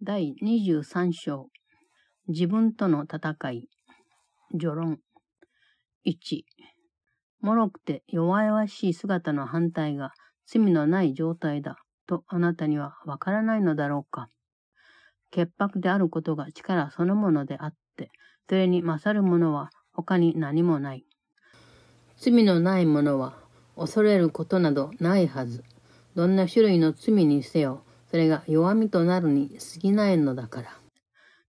第23章。自分との戦い。序論。1脆くて弱々しい姿の反対が罪のない状態だ。とあなたにはわからないのだろうか。潔白であることが力そのものであって、それに勝るものは他に何もない。罪のないものは恐れることなどないはず。どんな種類の罪にせよ、それが弱みとなるに過ぎないのだから。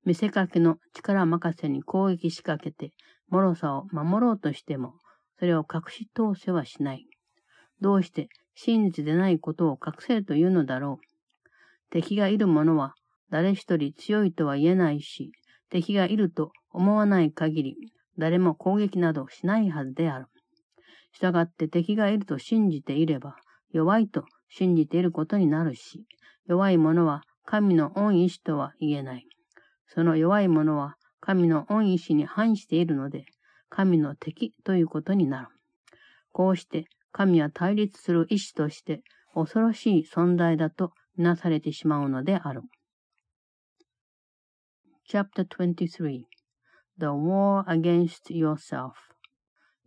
見せかけの力任せに攻撃しかけて、脆さを守ろうとしても、それを隠し通せはしない。どうして真実でないことを隠せるというのだろう。敵がいる者は誰一人強いとは言えないし、敵がいると思わない限り、誰も攻撃などしないはずである。従って敵がいると信じていれば、弱いと信じていることになるし、弱い者は神の恩意志とは言えない。その弱い者は神の恩意志に反しているので、神の敵ということになる。こうして神は対立する意志として恐ろしい存在だとみなされてしまうのである。Chapter 23 The War Against Yourself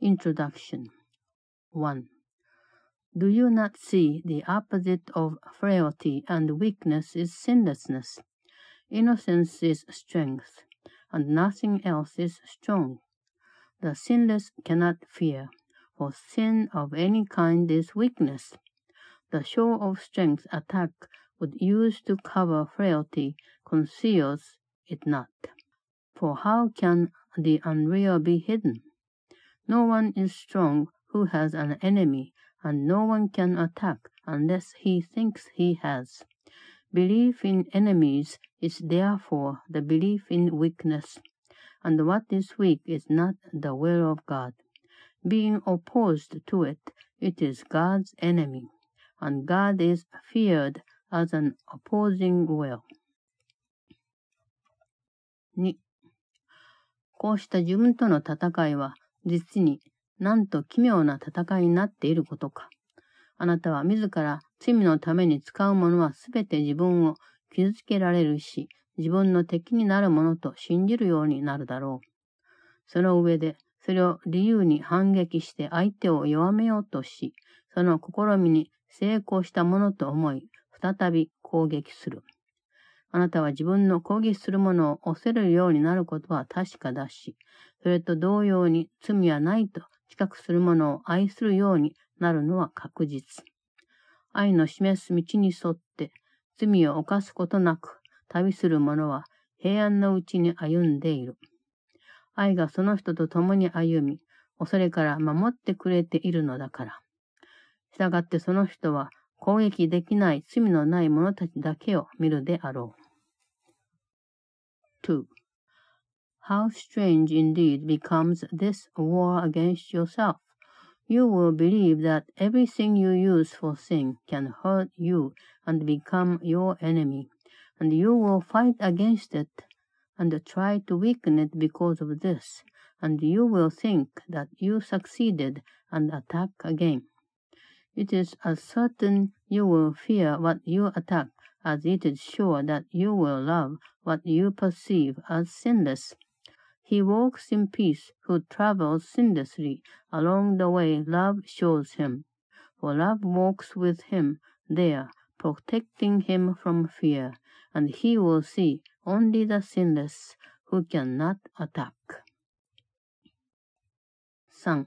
Introduction 1. Do you not see the opposite of frailty and weakness is sinlessness? Innocence is strength, and nothing else is strong. The sinless cannot fear, for sin of any kind is weakness. The show of strength attack would use to cover frailty conceals it not. For how can the unreal be hidden? No one is strong who has an enemy and no one can attack unless he thinks he has. Belief in enemies is therefore the belief in weakness, and what is weak is not the will of God. Being opposed to it, it is God's enemy, and God is feared as an opposing will. 2. こうした自分との戦いは、実に なんと奇妙な戦いになっていることか。あなたは自ら罪のために使うものはすべて自分を傷つけられるし、自分の敵になるものと信じるようになるだろう。その上で、それを理由に反撃して相手を弱めようとし、その試みに成功したものと思い、再び攻撃する。あなたは自分の攻撃するものを恐れるようになることは確かだし、それと同様に罪はないと近くするものを愛するようになるのは確実。愛の示す道に沿って罪を犯すことなく旅する者は平安のうちに歩んでいる。愛がその人と共に歩み、恐れから守ってくれているのだから。したがってその人は攻撃できない罪のない者たちだけを見るであろう。2. How strange indeed becomes this war against yourself. You will believe that everything you use for sin can hurt you and become your enemy, and you will fight against it and try to weaken it because of this, and you will think that you succeeded and attack again. It is as certain you will fear what you attack as it is sure that you will love what you perceive as sinless. He walks in peace who travels sinlessly along the way love shows him. For love walks with him there, protecting him from fear, and he will see only the sinless who cannot attack. 3.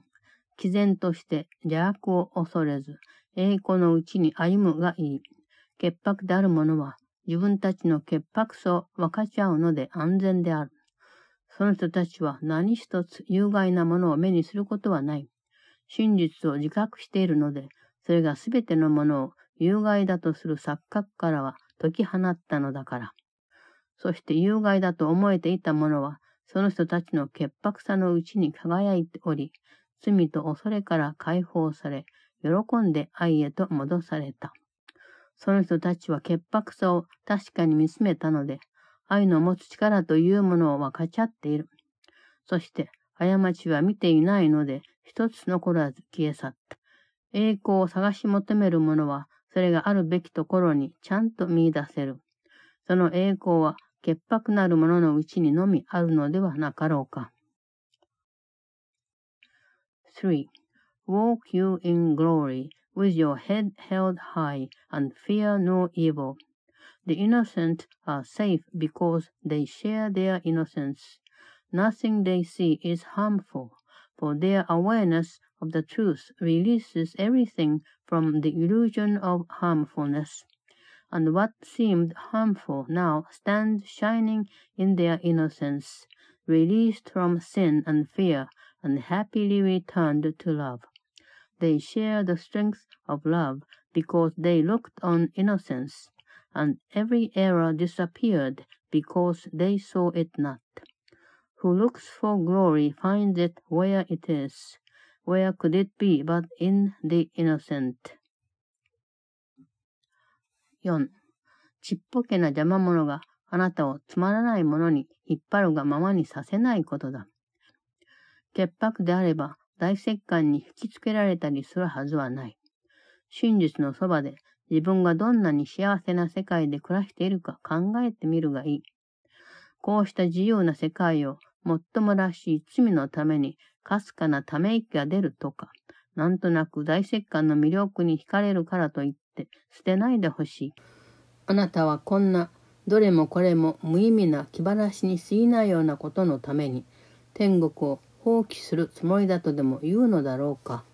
毅然として邪悪を恐れず、栄光のうちに歩むがいい。潔白である者は自分たちの潔白さを分かち合うので安全である。その人たちは何一つ有害なものを目にすることはない。真実を自覚しているので、それがすべてのものを有害だとする錯覚からは解き放ったのだから。そして有害だと思えていたものは、その人たちの潔白さのうちに輝いており、罪と恐れから解放され、喜んで愛へと戻された。その人たちは潔白さを確かに見つめたので、愛の持つ力というものを分かち合っている。そして、過ちは見ていないので、一つ残らず消え去った。栄光を探し求める者は、それがあるべきところにちゃんと見出せる。その栄光は潔白なる者のうちにのみあるのではなかろうか。3. Walk you in glory with your head held high and fear no evil. The innocent are safe because they share their innocence. Nothing they see is harmful, for their awareness of the truth releases everything from the illusion of harmfulness. And what seemed harmful now stands shining in their innocence, released from sin and fear, and happily returned to love. They share the strength of love because they looked on innocence, and every error disappeared because they saw it not. Who looks for glory finds it where it is. Where could it be but in the innocent? 4. ちっぽけな邪魔者があなたをつまらないものに引っ張るがままにさせないことだ。潔白であれば大石棺に引きつけられたりするはずはない。真実のそばで自分がどんなに幸せな世界で暮らしているか考えてみるがいい。こうした自由な世界をもっともらしい罪のためにかすかなため息が出るとか、なんとなく大石棺の魅力に惹かれるからといって捨てないでほしい。あなたはこんなどれもこれも無意味な気晴らしに過ぎないようなことのために天国を放棄するつもりだとでも言うのだろうか。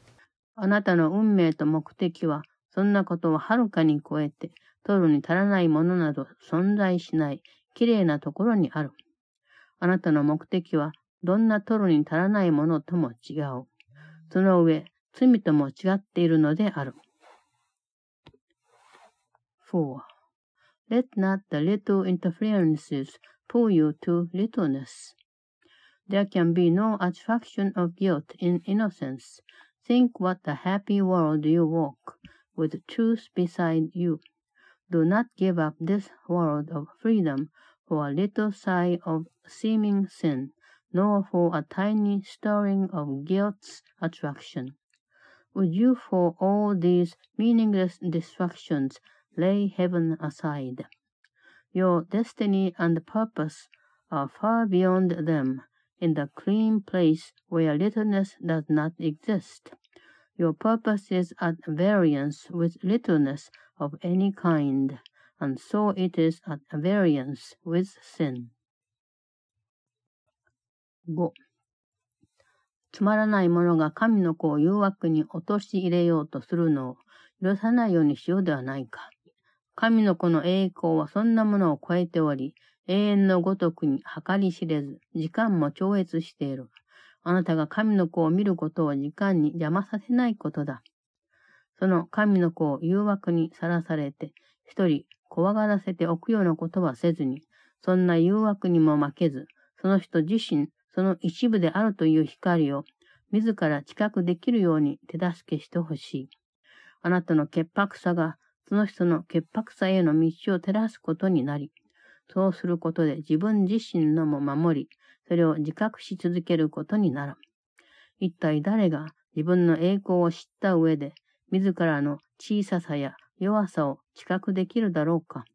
あなたの運命と目的は、そんなことをはるかに超えて、取るに足らないものなど存在しない、綺麗なところにある。あなたの目的は、どんな取るに足らないものとも違う。その上、罪とも違っているのである。4.Let not the little interferences pull you to littleness. There can be no attraction of guilt in innocence. Think what a happy world you walk, with truth beside you. Do not give up this world of freedom for a little sigh of seeming sin, nor for a tiny stirring of guilt's attraction. Would you for all these meaningless distractions lay heaven aside? Your destiny and purpose are far beyond them, in the clean place where littleness does not exist. Your purpose is at variance with littleness of any kind, and so it is at variance with sin. 5. つまらない者が神の子を誘惑に陥れようとするのを許さないようにしようではないか。神の子の栄光はそんなものを超えており、永遠のごとくに計り知れず、時間も超越している。あなたが神の子を見ることを時間に邪魔させないことだ。その神の子を誘惑にさらされて、一人怖がらせておくようなことはせずに、そんな誘惑にも負けず、その人自身、その一部であるという光を、自ら知覚できるように手助けしてほしい。あなたの潔白さが、その人の潔白さへの道を照らすことになり、そうすることで自分自身のも守り、それを自覚し続けることになる。一体誰が自分の栄光を知った上で、自らの小ささや弱さを知覚できるだろうか。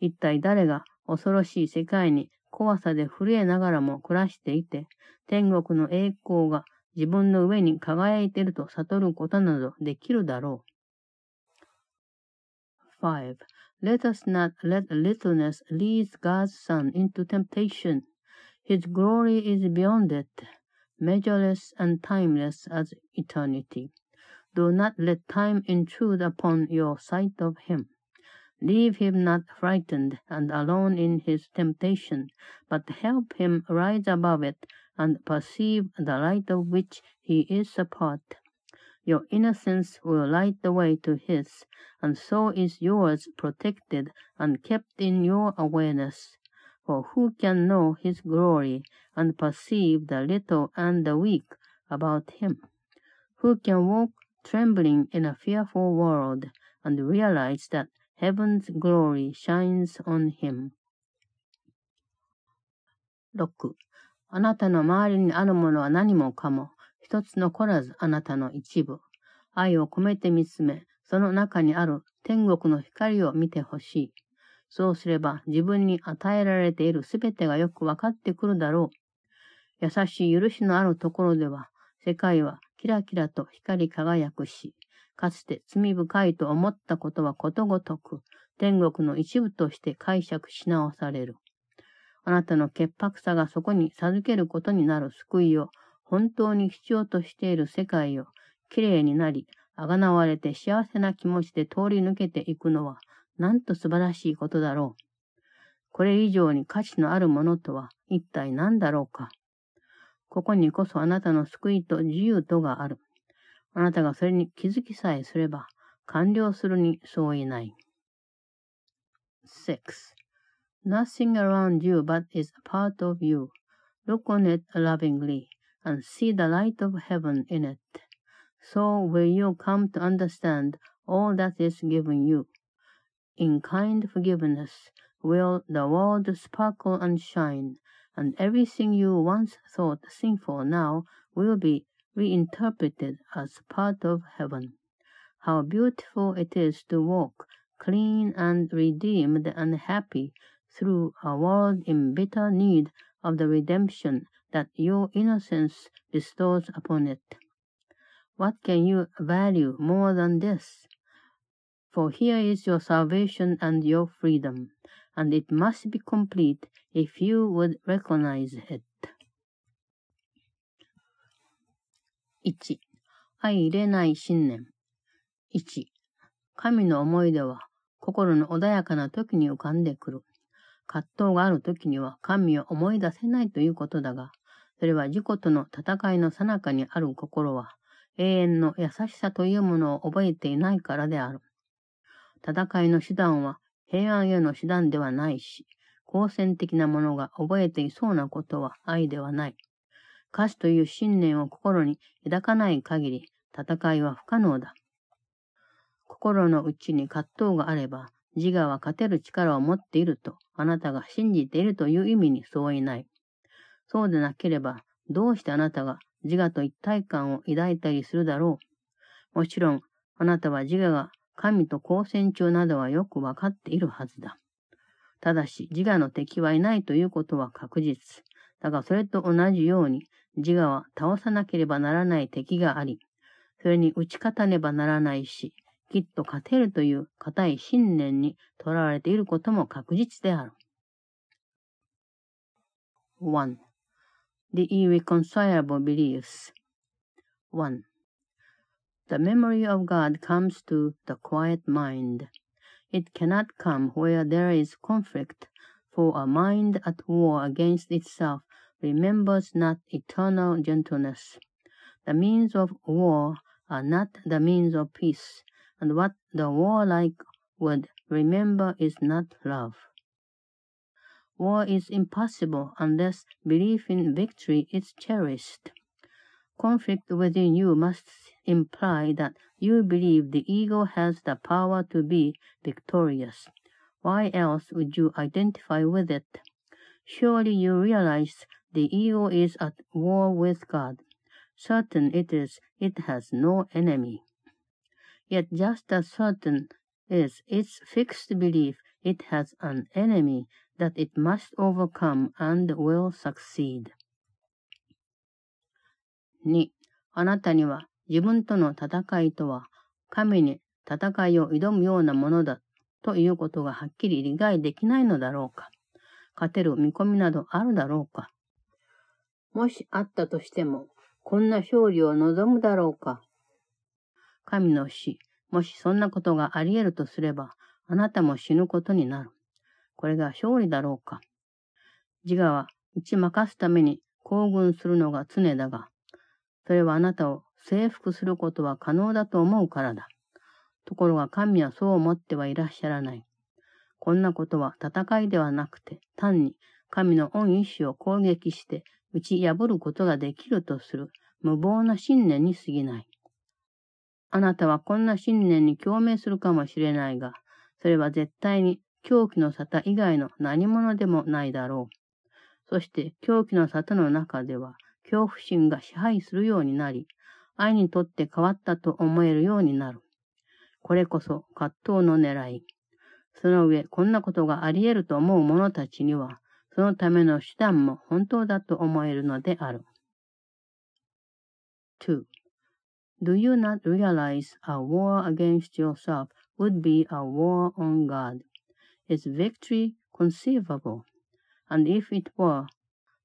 一体誰が恐ろしい世界に怖さで震えながらも暮らしていて、天国の栄光が自分の上に輝いていると悟ることなどできるだろう。5. Let us not let littleness lead God's Son into temptation. His glory is beyond it, measureless and timeless as eternity. Do not let time intrude upon your sight of him. Leave him not frightened and alone in his temptation, but help him rise above it and perceive the light of which he is a part. Your innocence will light the way to his, and so is yours protected and kept in your awareness. For who can know his glory and perceive the little and the weak about him? Who can walk trembling in a fearful world and realize that heaven's glory shines on him? 6. あなたの周りにあるものは何もかも一つ残らずあなたの一部。愛を込めて見つめ、その中にある天国の光を見てほしい。そうすれば自分に与えられているすべてがよくわかってくるだろう。優しい許しのあるところでは、世界はキラキラと光り輝くし、かつて罪深いと思ったことはことごとく、天国の一部として解釈し直される。あなたの潔白さがそこに授けることになる救いを、本当に必要としている世界を、きれいになり、あがなわれて幸せな気持ちで通り抜けていくのは、なんと素晴らしいことだろう。これ以上に価値のあるものとは一体何だろうか。ここにこそあなたの救いと自由とがある。あなたがそれに気づきさえすれば、完了するに相違ない。6. Nothing around you but is a part of you. Look on it lovingly and see the light of heaven in it. So will you come to understand all that is given you. In kind forgiveness will the world sparkle and shine, and everything you once thought sinful now will be reinterpreted as part of heaven. How beautiful it is to walk clean and redeemed and happy through a world in bitter need of the redemption that your innocence bestows upon it. What can you value more than this? For here is your salvation and your freedom, and it must be complete if you would recognize it. 1. 相入れない信念。1. 神の思い出は心の穏やかな時に浮かんでくる。葛藤がある時には神を思い出せないということだが、それは自己との戦いの最中にある心は永遠の優しさというものを覚えていないからである。戦いの手段は平安への手段ではないし、好戦的なものが覚えていそうなことは愛ではない。歌詞という信念を心に抱かない限り、戦いは不可能だ。心の内に葛藤があれば、自我は勝てる力を持っていると、あなたが信じているという意味に相違ない。そうでなければ、どうしてあなたが自我と一体感を抱いたりするだろう。もちろん、あなたは自我が神と交戦中などはよくわかっているはずだ。ただし、自我の敵はいないということは確実。だが、それと同じように、自我は倒さなければならない敵があり、それに打ち勝たねばならないし、きっと勝てるという固い信念にとらわれていることも確実である。1. The irreconcilable beliefs. 1. The memory of God comes to the quiet mind. It cannot come where there is conflict, for a mind at war against itself remembers not eternal gentleness. The means of war are not the means of peace, and what the warlike would remember is not love. War is impossible unless belief in victory is cherished. Conflict within you must imply that you believe the ego has the power to be victorious. Why else would you identify with it? Surely you realize the ego is at war with God. Certain it is it has no enemy. Yet just as certain is its fixed belief it has an enemy that it must overcome and will succeed. 2. あなたには自分との戦いとは神に戦いを挑むようなものだということがはっきり理解できないのだろうか勝てる見込みなどあるだろうかもしあったとしても、こんな勝利を望むだろうか神の死、もしそんなことがあり得るとすれば、あなたも死ぬことになる。これが勝利だろうか。自我は打ち負かすために行軍するのが常だが、それはあなたを征服することは可能だと思うからだ。ところが神はそう思ってはいらっしゃらない。こんなことは戦いではなくて、単に神の恩意志を攻撃して打ち破ることができるとする無謀な信念に過ぎない。あなたはこんな信念に共鳴するかもしれないが、それは絶対に狂気の沙汰以外の何者でもないだろう。そして狂気の沙汰の中では恐怖心が支配するようになり、愛にとって変わったと思えるようになる。これこそ葛藤の狙い。その上、こんなことがあり得ると思う者たちには、そのための手段も本当だと思えるのである。2. Do you not realize a war against yourself would be a war on God? Is victory conceivable? And if it were,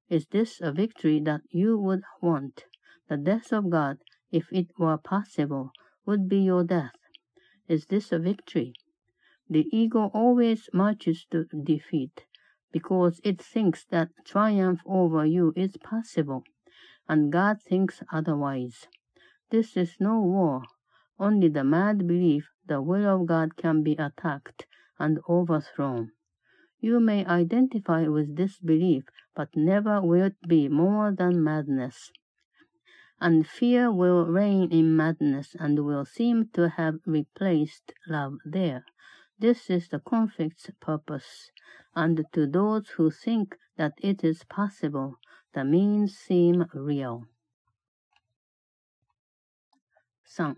is this a victory that you would want? The death of God, if it were possible, would be your death. Is this a victory? The ego always marches to defeat because it thinks that triumph over you is possible, and God thinks otherwise. This is no war, only the mad belief the will of God can be attacked and overthrown. You may identify with this belief, but never will it be more than madness. And fear will reign in madness and will seem to have replaced love there. This is the conflict's purpose, and to those who think that it is possible, the means seem real. 3.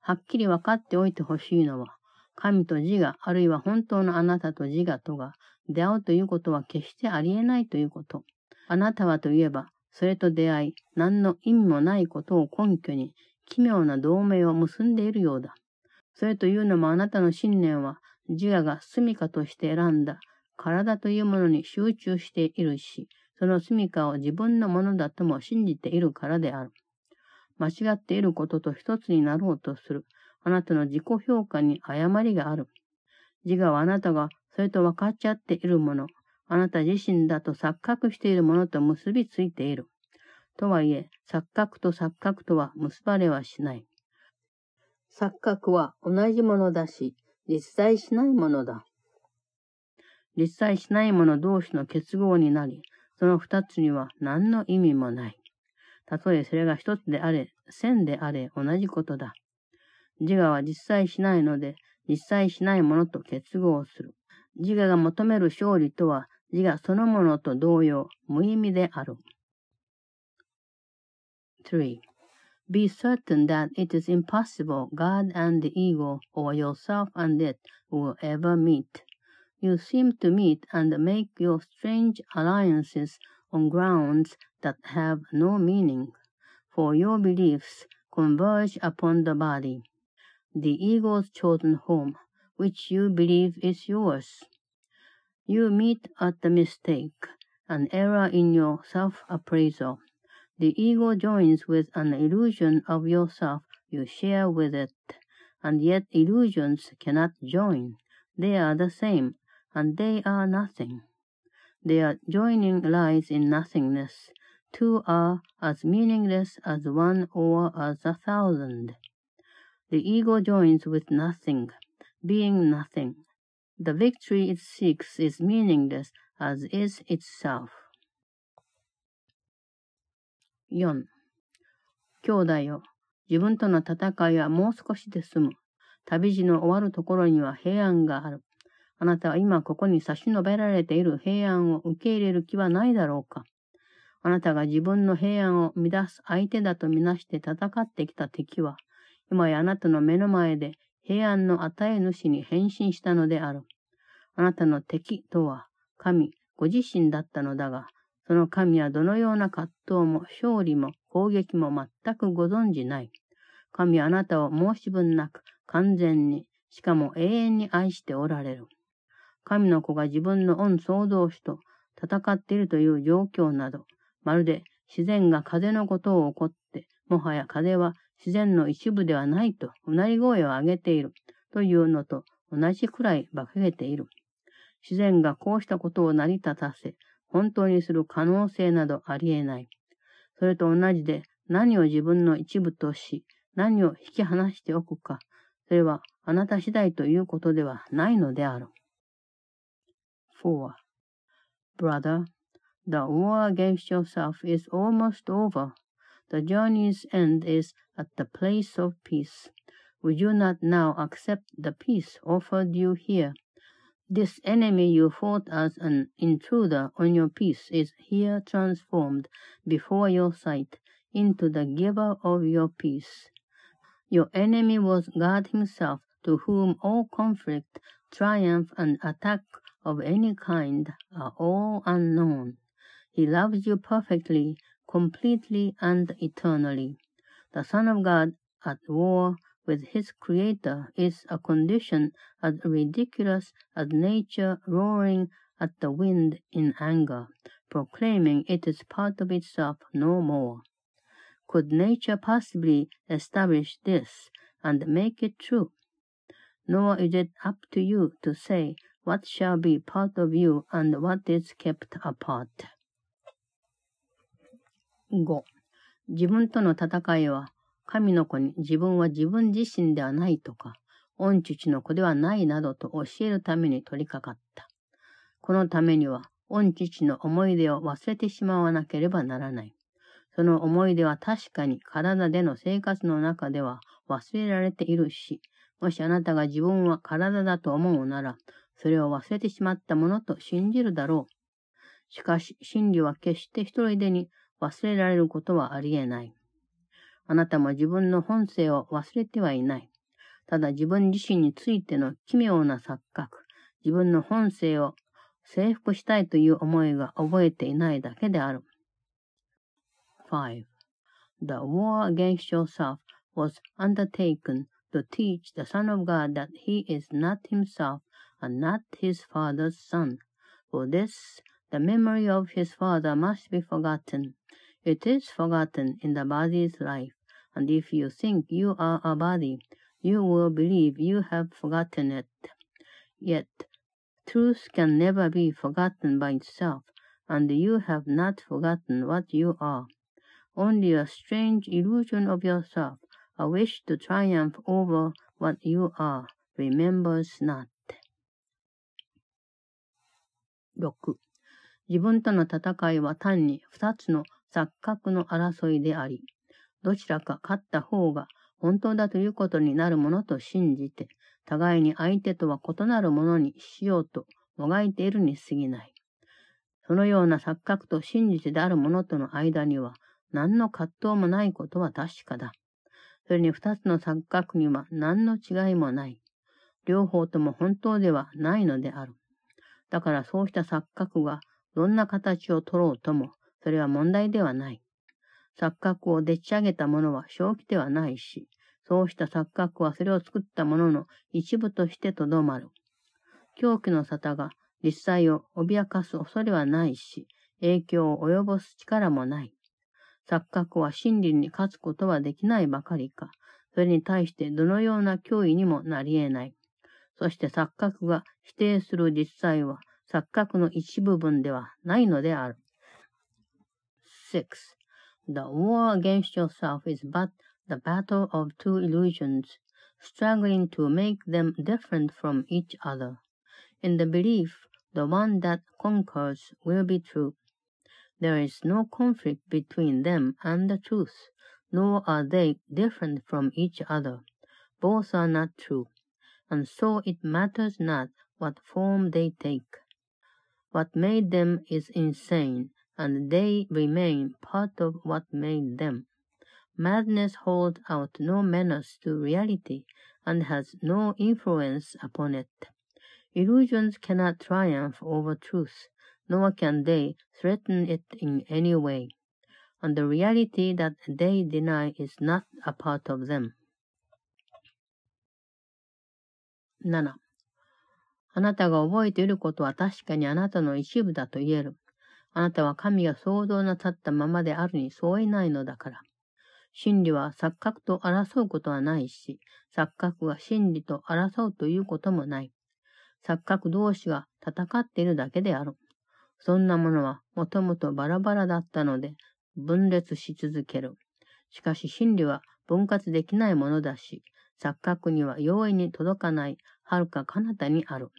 はっきり分かっておいてほしいのは、 神と自我、あるいは本当のあなたと自我とが出会うということは決してありえないということ。あなたはといえば、それと出会い、何の意味もないことを根拠に、奇妙な同盟を結んでいるようだ。それというのもあなたの信念は自我が住処として選んだ体というものに集中しているし、その住処を自分のものだとも信じているからである。間違っていることと一つになろうとする。あなたの自己評価に誤りがある。自我はあなたがそれと分かっちゃっているもの、あなた自身だと錯覚しているものと結びついている。とはいえ、錯覚と錯覚とは結ばれはしない。錯覚は同じものだし、実在しないものだ。実在しないもの同士の結合になり、その二つには何の意味もない。たとえそれが一つであれ、線であれ、同じことだ。自我は実在しないので、実在しないものと結合する。自我が求める勝利とは、自我そのものと同様、無意味である。3. Be certain that it is impossible God and the ego, or yourself and it, will ever meet. You seem to meet and make your strange alliances on grounds that have no meaning, for your beliefs converge upon the body, the ego's chosen home, which you believe is yours. You meet at the mistake, an error in your self-appraisal. The ego joins with an illusion of yourself you share with it, and yet illusions cannot join. They are the same, and they are nothing. Their joining lies in nothingness. Two are as meaningless as one or as a thousand. The ego joins with nothing, being nothing. The victory it seeks is meaningless as is itself. 4. 兄弟よ、自分との戦いはもう少しで済む。旅路の終わるところには平安がある。あなたは今ここに差し伸べられている平安を受け入れる気はないだろうか。あなたが自分の平安を乱す相手だとみなして戦ってきた敵は、今やあなたの目の前で平安の与え主に変身したのである。あなたの敵とは神ご自身だったのだが、その神はどのような葛藤も勝利も攻撃も全くご存じない。神はあなたを申し分なく完全に、しかも永遠に愛しておられる。神の子が自分の恩総動詞と戦っているという状況など、まるで自然が風のことを起こって、もはや風は自然の一部ではないとうなり声を上げているというのと同じくらい馬鹿げている。自然がこうしたことを成り立たせ、本当にする可能性などありえない。それと同じで何を自分の一部とし、何を引き離しておくか、それはあなた次第ということではないのである。4. Brother, the war against yourself is almost over. The journey's end is at the place of peace. Would you not now accept the peace offered you here? This enemy you fought as an intruder on your peace is here transformed before your sight into the giver of your peace. Your enemy was God himself, to whom all conflict triumph and attack of any kind are all unknown. He loves you perfectly, completely, and eternally. The Son of God at war with his Creator is a condition as ridiculous as nature roaring at the wind in anger, proclaiming it is part of itself no more. Could nature possibly establish this and make it true? Nor is it up to you to say what shall be part of you and what is kept apart. 5. 自分との戦いは神の子に自分は自分自身ではないとか、御父の子ではないなどと教えるために取り掛かった。このためには、御父の思い出を忘れてしまわなければならない。その思い出は確かに体での生活の中では忘れられているし、もしあなたが自分は体だと思うなら、それを忘れてしまったものと信じるだろう。しかし、真理は決して一人でに忘れられることはありえない。あなたも自分の本性を忘れてはいない。ただ自分自身についての奇妙な錯覚、自分の本性を征服したいという思いが覚えていないだけである。5. The war against yourself was undertaken to teach the Son of God that he is not himself and not his Father's Son. For this, the memory of his Father must be forgotten. It is forgotten in the body's life, and if you think you are a body, you will believe you have forgotten it. Yet, truth can never be forgotten by itself, and you have not forgotten what you are. Only a strange illusion of yourself, a wish to triumph over what you are, remembers not. 6. 自分との戦いは単に二つの錯覚の争いであり、どちらか勝った方が本当だということになるものと信じて、互いに相手とは異なるものにしようともがいているに過ぎない。そのような錯覚と真実であるものとの間には何の葛藤もないことは確かだ。それに二つの錯覚には何の違いもない。両方とも本当ではないのである。だからそうした錯覚がどんな形を取ろうとも、それは問題ではない。錯覚をでっち上げたものは正気ではないし、そうした錯覚はそれを作ったものの一部としてとどまる。狂気の沙汰が実際を脅かす恐れはないし、影響を及ぼす力もない。錯覚は真理に勝つことはできないばかりか、それに対してどのような脅威にもなり得ない。そして錯覚が否定する実際は 錯覚の一部分ではないのである。6. The war against yourself is but the battle of two illusions, struggling to make them different from each other. In the belief, the one that conquers will be true. There is no conflict between them and the truth, nor are they different from each other. Both are not true, and so it matters not what form they take. What made them is insane, and they remain part of what made them. Madness holds out no menace to reality and has no influence upon it. Illusions cannot triumph over truth, nor can they threaten it in any way. And the reality that they deny is not a part of them. 7. あなたが覚えていることは確かにあなたの一部だと言える。あなたは神が想像なさったままであるに相違ないのだから。真理は錯覚と争うことはないし、錯覚が真理と争うということもない。錯覚同士が戦っているだけである。そんなものはもともとバラバラだったので分裂し続ける。しかし真理は分割できないものだし、錯覚には容易に届かない遥か彼方にある。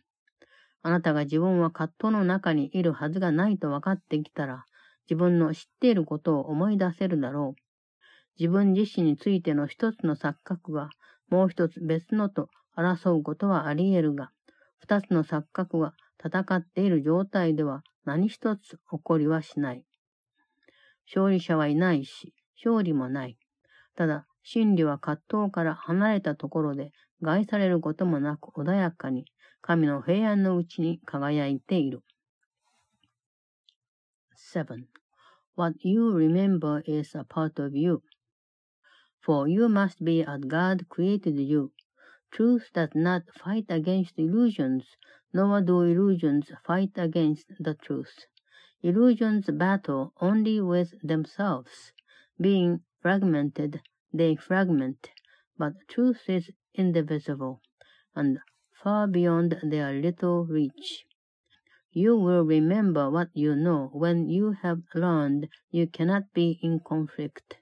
あなたが自分は葛藤の中にいるはずがないと分かってきたら、自分の知っていることを思い出せるだろう。自分自身についての一つの錯覚が、もう一つ別のと争うことはあり得るが、二つの錯覚が戦っている状態では何一つ起こりはしない。勝利者はいないし、勝利もない。ただ、真理は葛藤から離れたところで害されることもなく穏やかに、神の平安のうちに輝いている。7. What you remember is a part of you. For you must be as God created you. Truth does not fight against illusions, nor do illusions fight against the truth. Illusions battle only with themselves. Being fragmented, they fragment, but truth is indivisible, and far beyond their little reach. You will remember what you know when you have learned you cannot be in conflict.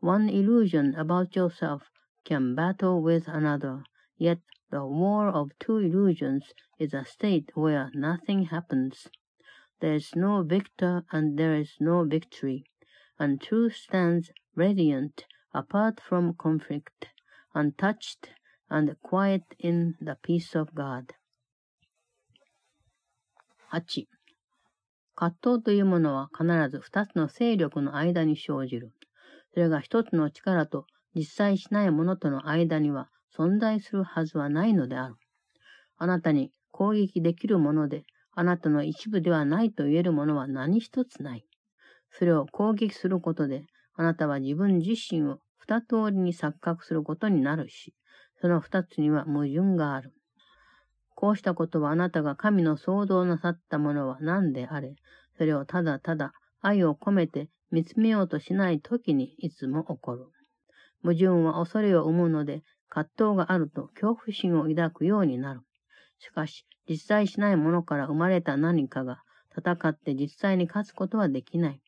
One illusion about yourself can battle with another, yet the war of two illusions is a state where nothing happens. There is no victor and there is no victory, and truth stands radiant apart from conflict, untouched and quiet in the peace of God. 8. 葛藤というものは必ず二つの勢力の間に生じる。それが一つの力と実際しないものとの間には存在するはずはないのである。あなたに攻撃できるもので、あなたの一部ではないと言えるものは何一つない。それを攻撃することで、あなたは自分自身を二通りに錯覚することになるし、その二つには矛盾がある。こうしたことはあなたが神の創造なさったものは何であれ、それをただただ愛を込めて見つめようとしないときにいつも起こる。矛盾は恐れを生むので、葛藤があると恐怖心を抱くようになる。しかし、実在しないものから生まれた何かが戦って実際に勝つことはできない。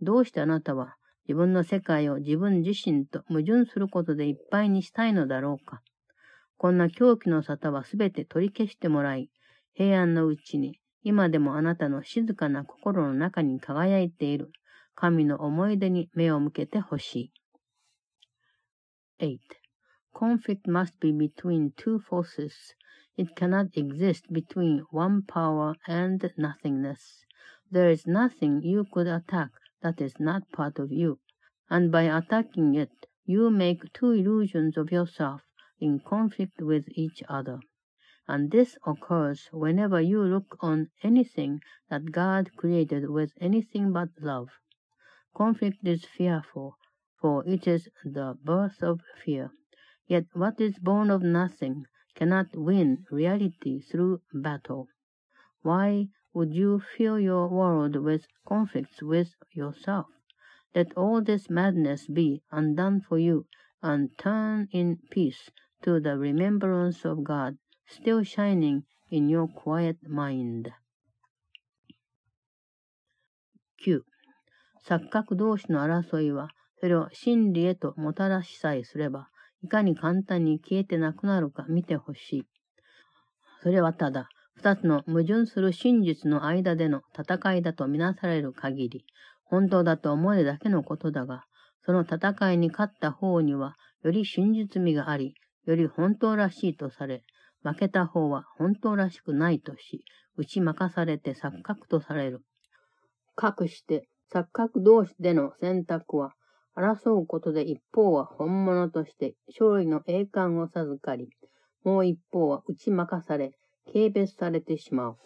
どうしてあなたは自分の世界を自分自身と矛盾することでいっぱいにしたいのだろうか。こんな狂気の沙汰はすべて取り消してもらい、平安のうちに今でもあなたの静かな心の中に輝いている神の思い出に目を向けてほしい。8. Conflict must be between two forces. It cannot exist between one power and nothingness. There is nothing you could attack that is not part of you, and by attacking it, you make two illusions of yourself in conflict with each other. And this occurs whenever you look on anything that God created with anything but love. Conflict is fearful, for it is the birth of fear. Yet what is born of nothing cannot win reality through battle. Why would you fill your world with conflicts with yourself? Let all this madness be undone for you, and turn in peace to the remembrance of God still shining in your quiet mind. 9. 錯覚同士の争いは、それを真理へともたらしさえすれば、いかに簡単に消えてなくなるか見てほしい。それはただ、二つの矛盾する真実の間での戦いだとみなされる限り、本当だと思えるだけのことだが、その戦いに勝った方には、より真実味があり、より本当らしいとされ、負けた方は本当らしくないとし、打ち負かされて錯覚とされる。かくして錯覚同士での選択は、争うことで一方は本物として勝利の栄冠を授かり、もう一方は打ち負かされ、軽蔑されてしまう。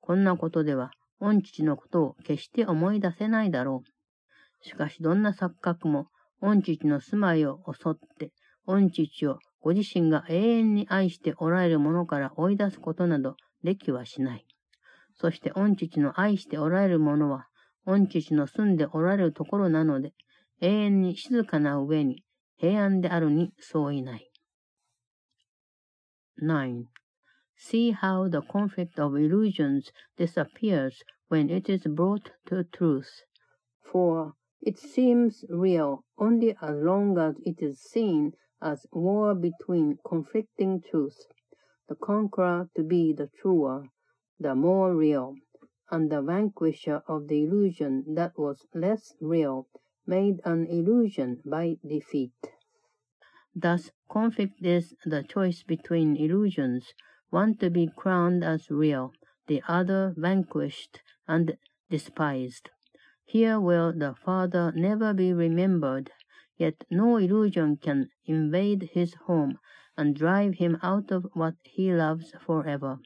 こんなことでは、御父のことを決して思い出せないだろう。しかしどんな錯覚も、御父の住まいを襲って、御父をご自身が永遠に愛しておられるものから追い出すことなどできはしない。そして御父の愛しておられるものは、御父の住んでおられるところなので、永遠に静かな上に平安であるに相違ない。9. See how the conflict of illusions disappears when it is brought to truth. For it seems real only as long as it is seen as war between conflicting truths, the conqueror to be the truer, the more real, and the vanquisher of the illusion that was less real, made an illusion by defeat. Thus, conflict is the choice between illusions one to be crowned as real, the other vanquished and despised. Here will the Father never be remembered, yet no illusion can invade his home and drive him out of what he loves forever.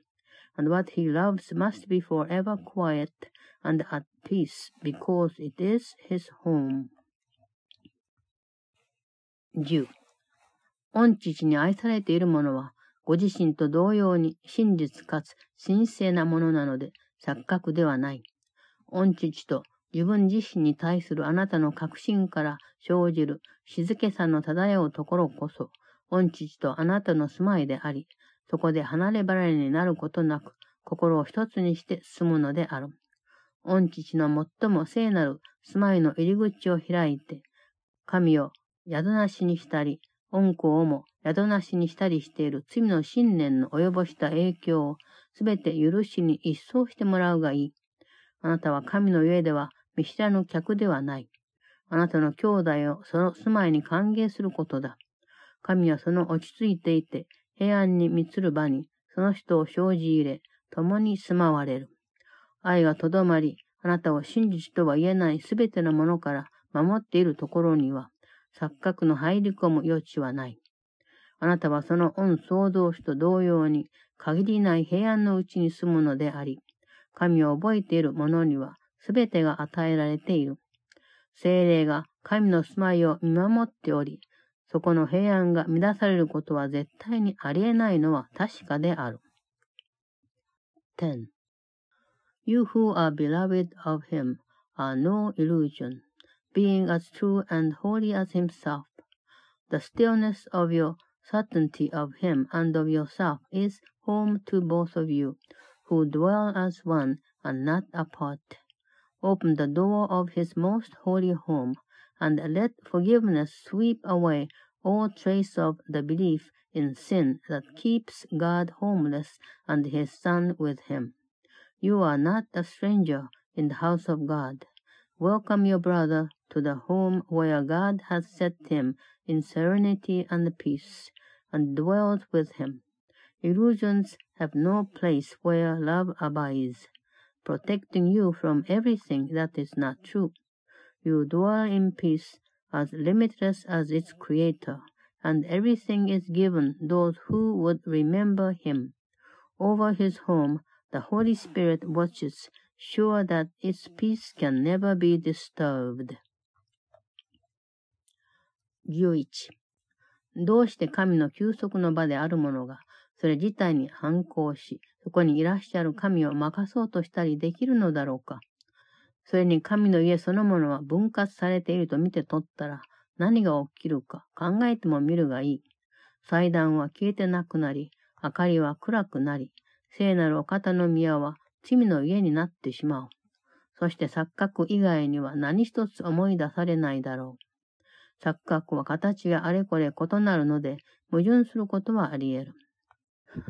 And what he loves must be forever quiet and at peace because it is his home. 10. 御父に愛されている者は、 ご自身と同様に真実かつ神聖なものなので錯覚ではない。御父と自分自身に対するあなたの確信から生じる静けさの漂うところこそ、御父とあなたの住まいであり、そこで離れ離れになることなく、心を一つにして住むのである。御父の最も聖なる住まいの入り口を開いて、神を宿なしにしたり、恩子をも宿なしにしたりしている罪の信念の及ぼした影響をすべて許しに一掃してもらうがいい。あなたは神の家では見知らぬ客ではない。あなたの兄弟をその住まいに歓迎することだ。神はその落ち着いていて、平安に満つる場に、その人を生じ入れ、共に住まわれる。愛がとどまり、あなたを真実とは言えないすべてのものから守っているところには、錯覚の入り込む余地はない。あなたはその恩創造主と同様に、限りない平安のうちに住むのであり、神を覚えている者には、すべてが与えられている。精霊が神の住まいを見守っており、そこの平安が乱されることは絶対にありえないのは確かである。10. You who are beloved of him are no illusion, being as true and holy as himself. The stillness of your certainty of him and of yourself is home to both of you, who dwell as one and not apart. Open the door of his most holy home, and let forgiveness sweep away all trace of the belief in sin that keeps God homeless and his Son with him. You are not a stranger in the house of God. Welcome your brother to the home where God has set him in serenity and peace, and dwells with him. Illusions have no place where love abides, protecting you from everything that is not true. You dwell in peace as limitless as its creator, and everything is given those who would remember him. Over his home, the Holy Spirit watches, sure that its peace can never be disturbed. 11. どうして神の休息の場であるものが、それ自体に反抗し、そこにいらっしゃる神を任そうとしたりできるのだろうか。それに神の家そのものは分割されていると見て取ったら、何が起きるか考えてもみるがいい。祭壇は消えてなくなり、明かりは暗くなり、聖なるお方の宮は罪の家になってしまう。そして錯覚以外には何一つ思い出されないだろう。錯覚は形があれこれ異なるので、矛盾することはあり得る。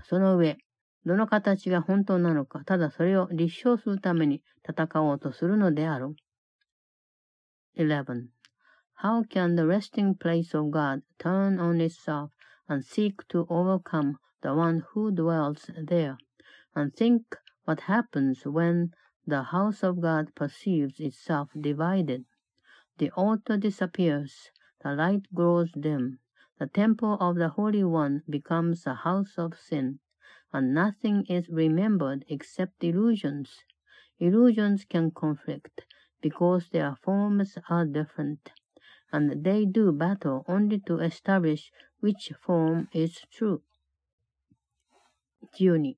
その上、どの形が本当なのか、ただそれを立証するために戦おうとするのである。11. How can the resting place of God turn on itself and seek to overcome the one who dwells there? And think what happens when the house of God perceives itself divided. The altar disappears, the light grows dim, the temple of the Holy One becomes a house of sin, and nothing is remembered except illusions. Illusions can conflict because their forms are different. and they do battle only to establish which form is true. 12.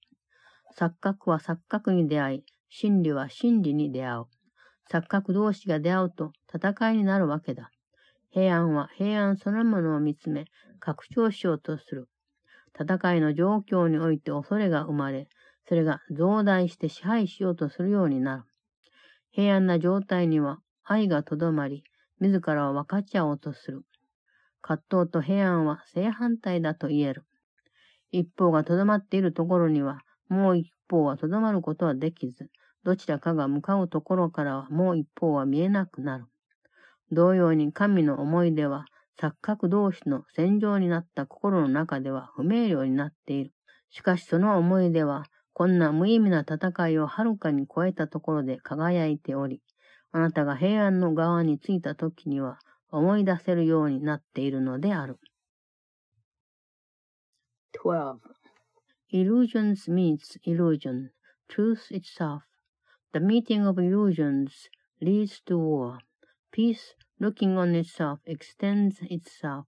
錯覚は錯覚に出会い、真理は真理に出会う。錯覚同士が出会うと戦いになるわけだ。 平安は平安そのものを見つめ、拡張しようとする。戦いの状況において恐れが生まれ、それが増大して支配しようとするようになる。平安な状態には愛がとどまり、自らを分かち合おうとする。葛藤と平安は正反対だと言える。一方がとどまっているところには、もう一方はとどまることはできず、どちらかが向かうところからはもう一方は見えなくなる。同様に神の思い出は、錯覚同士の戦場になった心の中では不明瞭になっている。しかしその思い出は、こんな無意味な戦いをはるかに超えたところで輝いており、あなたが平安の側に着いた時には思い出せるようになっているのである。12. Illusions meets illusion, truth itself. The meeting of illusions leads to war. Peace, looking on itself, extends itself.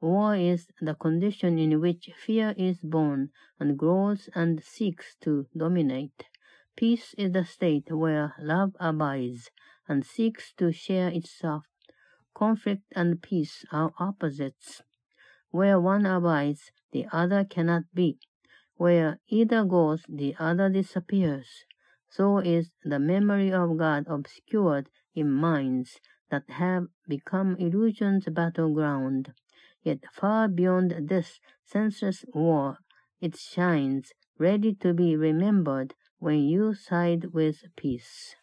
War is the condition in which fear is born and grows and seeks to dominate. Peace is the state where love abides and seeks to share itself. Conflict and peace are opposites. Where one abides, the other cannot be. Where either goes, the other disappears. So is the memory of God obscured in minds that have become illusion's battleground. Yet far beyond this senseless war, it shines, ready to be remembered when you side with peace.